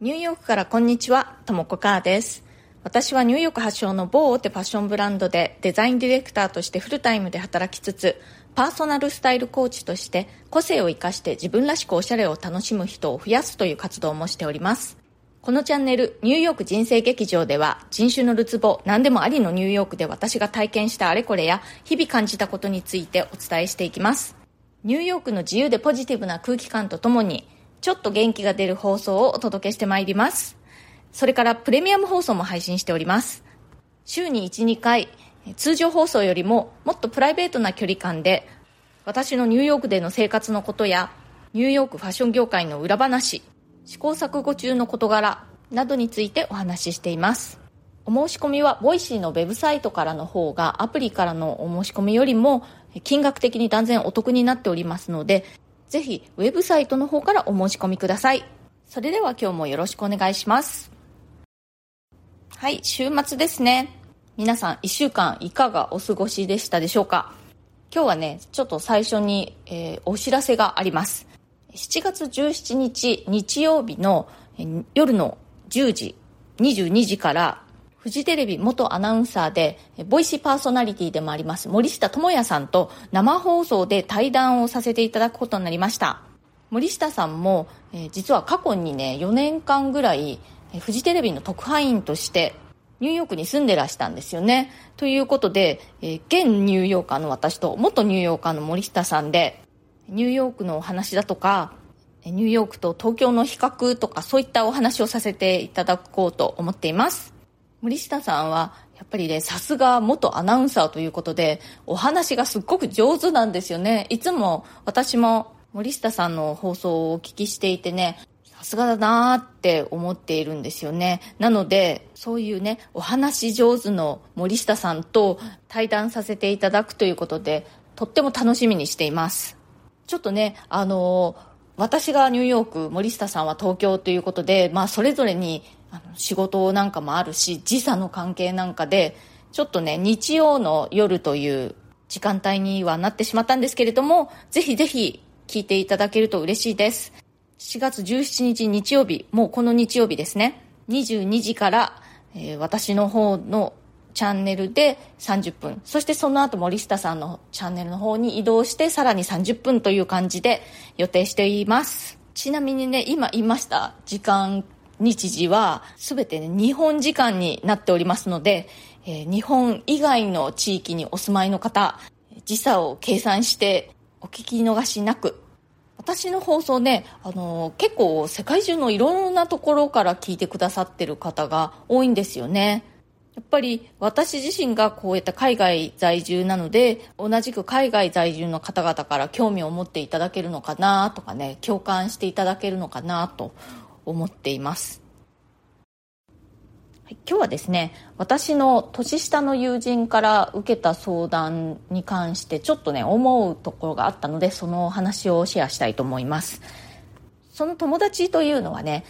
ニューヨークからこんにちは、ともこかーです。私はニューヨーク発祥の某大手ファッションブランドでデザインディレクターとしてフルタイムで働きつつ、パーソナルスタイルコーチとして個性を生かして自分らしくおしゃれを楽しむ人を増やすという活動もしております。このチャンネル、ニューヨーク人生劇場では、人種のるつぼ、何でもありのニューヨークで私が体験したあれこれや、日々感じたことについてお伝えしていきます。ニューヨークの自由でポジティブな空気感とともに、ちょっと元気が出る放送をお届けしてまいります。それからプレミアム放送も配信しております。週に1、2回、通常放送よりももっとプライベートな距離感で、私のニューヨークでの生活のことや、ニューヨークファッション業界の裏話、試行錯誤中の事柄などについてお話ししています。お申し込みは、ボイシーのウェブサイトからの方が、アプリからのお申し込みよりも、金額的に断然お得になっておりますので、ぜひ、ウェブサイトの方からお申し込みください。それでは今日もよろしくお願いします。はい、週末ですね。皆さん1週間いかがお過ごしでしたでしょうか？今日はね、ちょっと最初に、えー、お知らせがあります。7月17日日曜日の夜の10時、22時からフジテレビ元アナウンサーで、ボイシーパーソナリティでもあります森下智也さんと生放送で対談をさせていただくことになりました。森下さんも、えー、実は過去にね、4年間ぐらいフジテレビの特派員としてニューヨークに住んでらしたんですよね。ということで、えー、現ニューヨーカーの私と元ニューヨーカーの森下さんで、ニューヨークのお話だとか、ニューヨークと東京の比較とかそういったお話をさせていただこうと思っています。森下さんはやっぱりね、さすが元アナウンサーということで、お話がすっごく上手なんですよね。いつも私も森下さんの放送をお聞きしていてね、さすがだなーって思っているんですよね。なので、そういうね、お話上手の森下さんと対談させていただくということで、とっても楽しみにしています。ちょっとね、あの、私がニューヨーク、森下さんは東京ということで、まあ、それぞれにあの仕事なんかもあるし、時差の関係なんかで、ちょっとね、日曜の夜という時間帯にはなってしまったんですけれども、ぜひぜひ聞いていただけると嬉しいです。4月17日日曜日、もうこの日曜日ですね、22時から、えー、私の方のチャンネルで30分、そしてその後森下さんのチャンネルの方に移動してさらに30分という感じで予定しています。ちなみにね、今言いました時間、日時は全て、日本時間になっておりますので、え、日本以外の地域にお住まいの方、時差を計算してお聞き逃しなく私の放送ね、あの結構世界中のいろんなところから聞いてくださってる方が多いんですよね。やっぱり私自身がこういった海外在住なので、同じく海外在住の方々から興味を持っていただけるのかなとかね、共感していただけるのかなと思っています。今日はですね私の年下の友人から受けた相談に関してちょっとね思うところがあったのでそのお話をシェアしたいと思いますその友達というのはね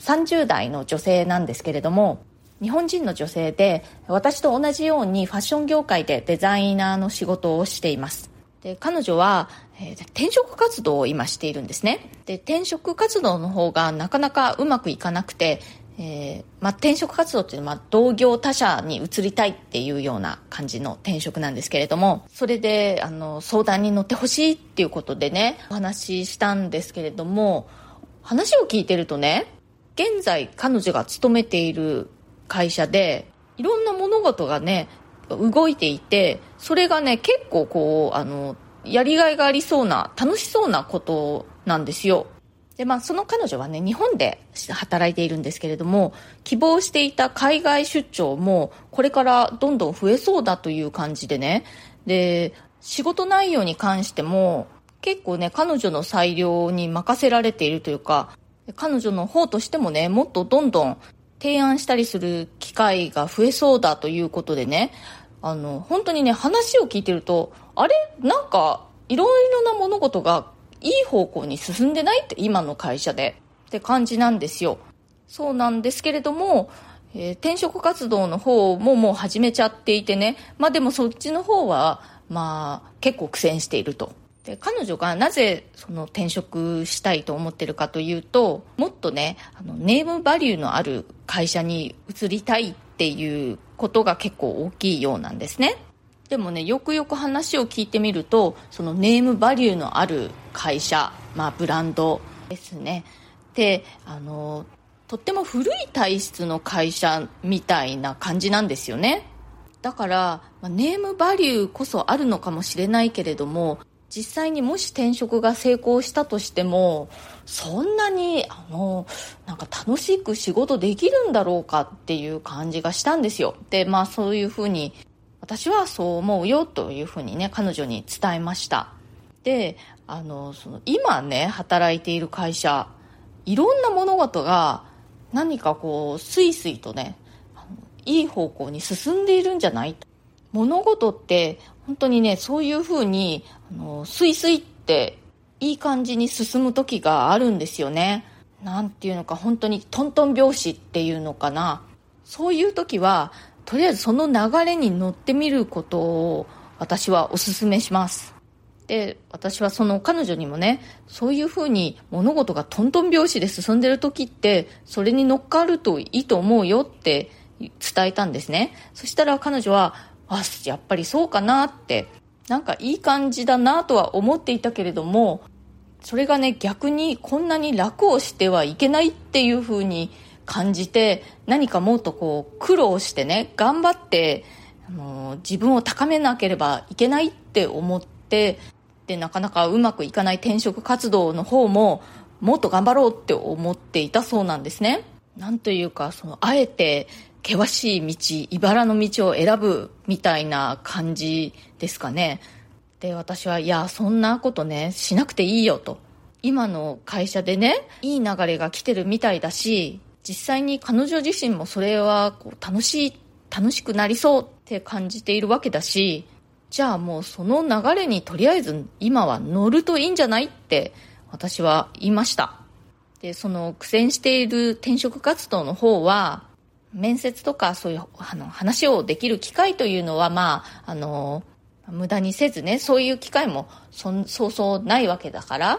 30代の女性なんですけれども日本人の女性で私と同じようにファッション業界でデザイナーの仕事をしていますで彼女は、えー、転職活動を今しているんですね。で転職活動の方がなかなかうまくいかなくてえー、ま、転職活動っていうのは同業他社に移りたいっていうような感じの転職なんですけれどもそれであの相談に乗ってほしいっていうことでねお話ししたんですけれども話を聞いてるとね現在彼女が勤めている会社でいろんな物事がね動いていてそれがね結構こうあのやりがいがありそうな楽しそうなことなんですよ。で、まあ、その彼女はね、日本で働いているんですけれども、希望していた海外出張も、これからどんどん増えそうだという感じでね、で、仕事内容に関しても、結構ね、彼女の裁量に任せられているというか、彼女の方としてもね、もっとどんどん提案したりする機会が増えそうだということでね、あの、本当にね、話を聞いてると、あれ？なんか、いろいろな物事がいい方向に進んでないって今の会社でって感じなんですよ。そうなんですけれども、えー、転職活動の方ももう始めちゃっていてね。まあでもそっちの方はまあ結構苦戦していると。で彼女がなぜその転職したいと思ってるかというともっとねあのネームバリューのある会社に移りたいっていうことが結構大きいようなんですね。でもねよくよく話を聞いてみるとそのネームバリューのある会社、まあ、ブランドですね。であのとっても古い体質の会社みたいな感じなんですよね。だから、ま、ネームバリューこそあるのかもしれないけれども実際にもし転職が成功したとしてもそんなにあのなんか楽しく仕事できるんだろうかっていう感じがしたんですよ。でまあそういうふうに私はそう思うよというふうにね彼女に伝えました。であのその今ね働いている会社いろんな物事が何かこうスイスイとねいい方向に進んでいるんじゃない物事って本当にねそういうふうにあのスイスイっていい感じに進む時があるんですよね。なんていうのか本当にトントン拍子っていうのかな。そういう時はとりあえずその流れに乗ってみることを私はお勧めします。で私はその彼女にもねそういうふうに物事がトントン拍子で進んでる時ってそれに乗っかるといいと思うよって伝えたんですね。そしたら彼女はあやっぱりそうかなって。なんかいい感じだなとは思っていたけれどもそれがね逆にこんなに楽をしてはいけないっていうふうに感じて何かもっとこう苦労してね頑張ってあの自分を高めなければいけないって思ってでなかなかうまくいかない転職活動の方ももっと頑張ろうって思っていたそうなんですね。なんというかそのあえて険しい道茨の道を選ぶみたいな感じですかね。で私はいやそんなことねしなくていいよと。今の会社でねいい流れが来てるみたいだし実際に彼女自身もそれはこう楽しい楽しくなりそうって感じているわけだしじゃあもうその流れにとりあえず今は乗るといいんじゃないって私は言いました。でその苦戦している転職活動の方は面接とかそういうあの話をできる機会というのはまああの無駄にせずねそういう機会もそそうそうないわけだから、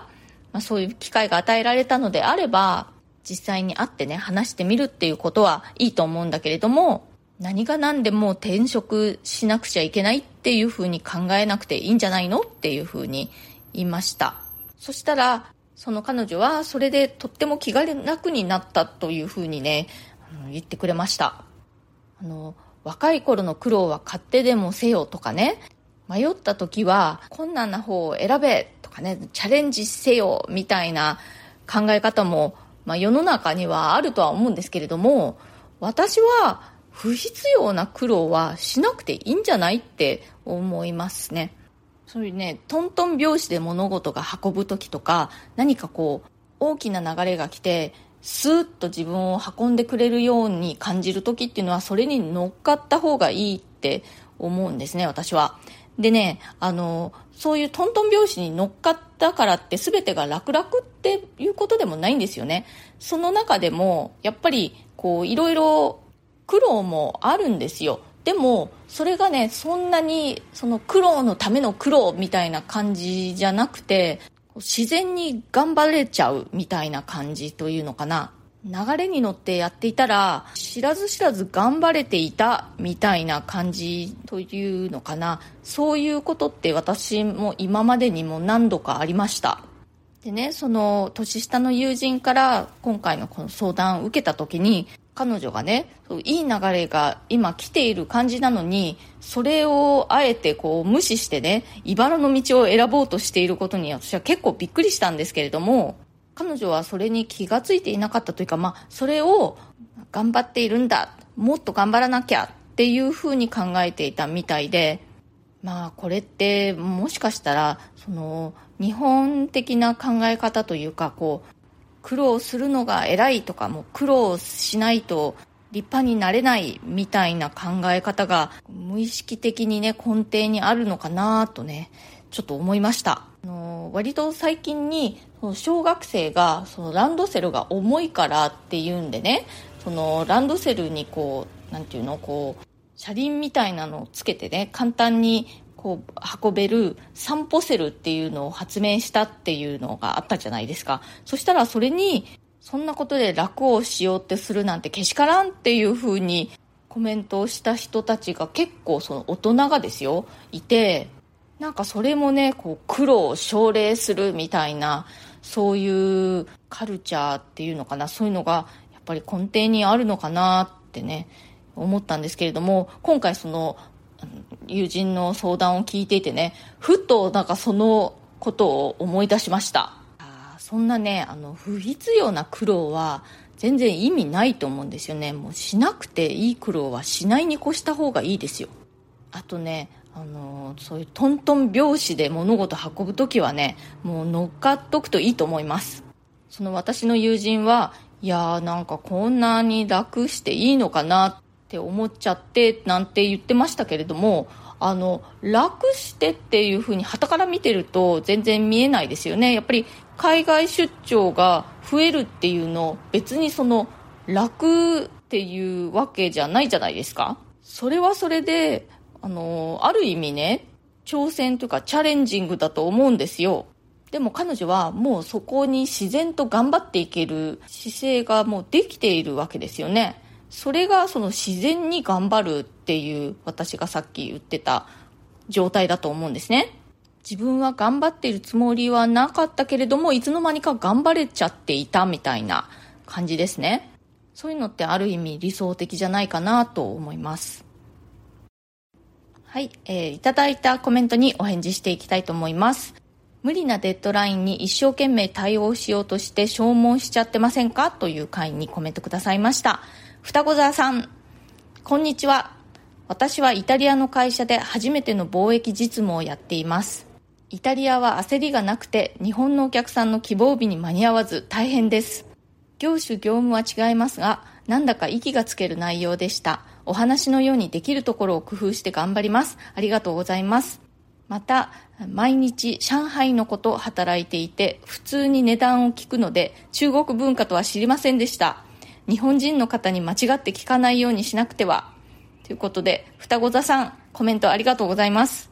まあ、そういう機会が与えられたのであれば実際に会ってね話してみるっていうことはいいと思うんだけれども何が何でも転職しなくちゃいけないっていうふうに考えなくていいんじゃないのっていうふうに言いました。そしたらその彼女はそれでとっても気が楽になったというふうにね言ってくれました。あの若い頃の苦労は勝手でもせよとかね。迷った時は困難な方を選べとかね。チャレンジせよみたいな考え方も、まあ、世の中にはあるとは思うんですけれども私は不必要な苦労はしなくていいんじゃないって思いますね。そういうねトントン拍子で物事が運ぶ時とか何かこう大きな流れが来てスーッと自分を運んでくれるように感じる時っていうのはそれに乗っかった方がいいって思うんですね私は。でねあのそういうトントン拍子に乗っかったからって全てが楽々っていうことでもないんですよね。その中でもやっぱりこういろいろ苦労もあるんですよ。でもそれがねそんなにその苦労のための苦労みたいな感じじゃなくて自然に頑張れちゃうみたいな感じというのかな。流れに乗ってやっていたら知らず知らず頑張れていたみたいな感じというのかな。そういうことって私も今までにも何度かありました。でねその年下の友人から今回のこの相談を受けた時に彼女がねいい流れが今来ている感じなのにそれをあえてこう無視してね茨の道を選ぼうとしていることに私は結構びっくりしたんですけれども彼女はそれに気が付いていなかったというか、まあ、それを頑張っているんだもっと頑張らなきゃっていうふうに考えていたみたいでまあこれってもしかしたらその日本的な考え方というかこう苦労するのが偉いとかもう苦労しないと立派になれないみたいな考え方が無意識的にね根底にあるのかなとねちょっと思いました。あの割と最近に小学生がそのランドセルが重いからっていうんでねそのランドセルにこうなんていうのこう車輪みたいなのをつけてね簡単にこう運べる散歩セルっていうのを発明したっていうのがあったじゃないですか。そしたらそれにそんなことで楽をしようってするなんてけしからんっていうふうにコメントをした人たちが結構その大人がですよ。いてなんかそれもねこう苦労を奨励するみたいなそういうカルチャーっていうのかな。そういうのがやっぱり根底にあるのかなってね思ったんですけれども今回その友人の相談を聞いていてねふとなんかそのことを思い出しました。あそんなねあの不必要な苦労は全然意味ないと思うんですよね。もうしなくていい苦労はしないに越した方がいいですよ。あとねあのそういうトントン拍子で物事運ぶ時はねもう乗っかっとくといいと思います。その私の友人はいやーなんかこんなに楽していいのかなって思っちゃってなんて言ってましたけれどもあの楽してっていうふうに旗から見てると全然見えないですよね。やっぱり海外出張が増えるっていうの別にその楽っていうわけじゃないじゃないですか。それはそれであのある意味ね挑戦というかチャレンジングだと思うんですよ。でも彼女はもうそこに自然と頑張っていける姿勢がもうできているわけですよね。それがその自然に頑張るっていう私がさっき言ってた状態だと思うんですね。自分は頑張っているつもりはなかったけれどもいつの間にか頑張れちゃっていたみたいな感じですね。そういうのってある意味理想的じゃないかなと思います。はい、えー、いただいたコメントにお返事していきたいと思います。無理なデッドラインに一生懸命対応しようとして消耗しちゃってませんか？という回にコメントくださいました。双子座さん。こんにちは。私はイタリアの会社で初めての貿易実務をやっています。イタリアは焦りがなくて日本のお客さんの希望日に間に合わず大変です。業種業務は違いますがなんだか息がつける内容でした。お話のようにできるところを工夫して頑張ります。ありがとうございます。また毎日上海のこと働いていて普通に値段を聞くので中国文化とは知りませんでした。日本人の方に間違って聞かないようにしなくては。ということで、双子座さん、コメントありがとうございます。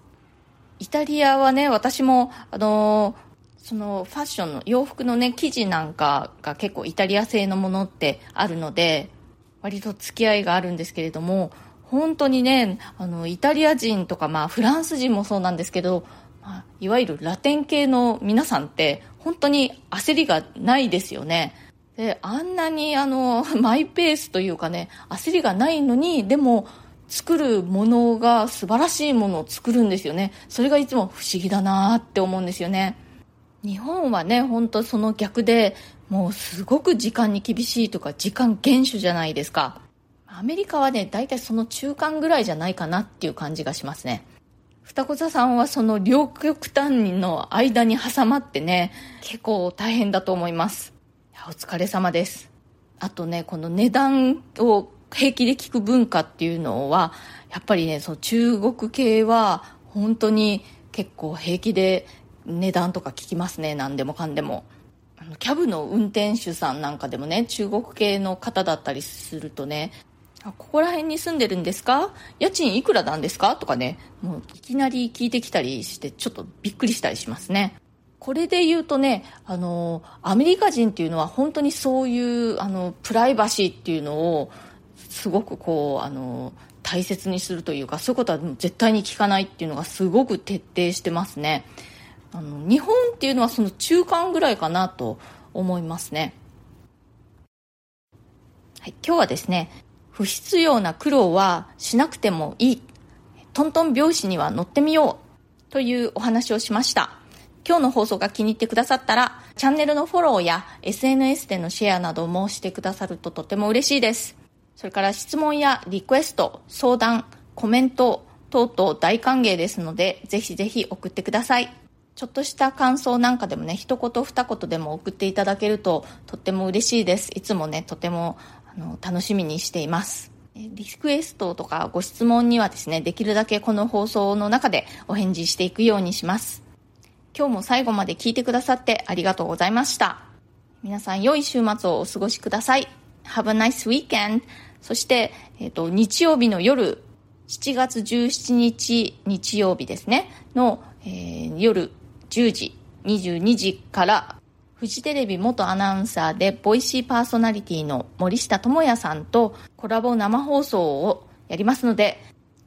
イタリアはね、私も、あのー、そのファッションの洋服のね、生地なんかが結構イタリア製のものってあるので、割と付き合いがあるんですけれども、本当にね、あの、イタリア人とか、まあ、フランス人もそうなんですけど、まあ、いわゆるラテン系の皆さんって、本当に焦りがないですよね。であんなにあの マイペースというかね焦りがないのにでも作るものが素晴らしいものを作るんですよね。それがいつも不思議だなって思うんですよね。日本はね本当その逆でもうすごく時間に厳しいとか時間厳守じゃないですか。アメリカはね大体その中間ぐらいじゃないかなっていう感じがしますね。双子座さんはその両極端の間に挟まってね結構大変だと思います。お疲れ様です。あとね、この値段を平気で聞く文化っていうのは、やっぱりね、その中国系は本当に結構平気で値段とか聞きますね、何でもかんでも。あのキャブの運転手さんなんかでもね、中国系の方だったりするとね、あここら辺に住んでるんですか？家賃いくらなんですか？とかね、もういきなり聞いてきたりして、ちょっとびっくりしたりしますね。これで言うとねあのアメリカ人っていうのは本当にそういうあのプライバシーっていうのをすごくこうあの大切にするというかそういうことは絶対に聞かないっていうのがすごく徹底してますね。あの日本っていうのはその中間ぐらいかなと思いますね、はい、今日はですね不必要な苦労はしなくてもいい。トントン拍子には乗ってみようというお話をしました。今日の放送が気に入ってくださったら、チャンネルのフォローや SNS でのシェアなどもしてくださるととても嬉しいです。それから質問やリクエスト、相談、コメント等々大歓迎ですので、ぜひぜひ送ってください。ちょっとした感想なんかでもね、一言二言でも送っていただけるととっても嬉しいです。いつもね、とてもあの楽しみにしています。リクエストとかご質問にはですね、できるだけこの放送の中でお返事していくようにします。今日も最後まで聞いてくださってありがとうございました。皆さん良い週末をお過ごしください。Have a nice weekend! そして、えっ、ー、と、日曜日の夜7月17日日曜日ですね、の、えー、夜10時、22時からフジテレビ元アナウンサーでボイシーパーソナリティの森下智也さんとコラボ生放送をやりますので、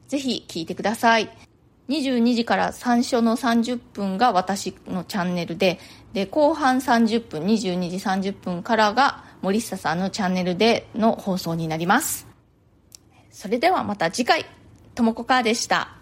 ぜひ聞いてください。22時から最初の30分が私のチャンネルで、で、後半30分、22時30分からが森下さんのチャンネルでの放送になります。それではまた次回、ともこかーでした。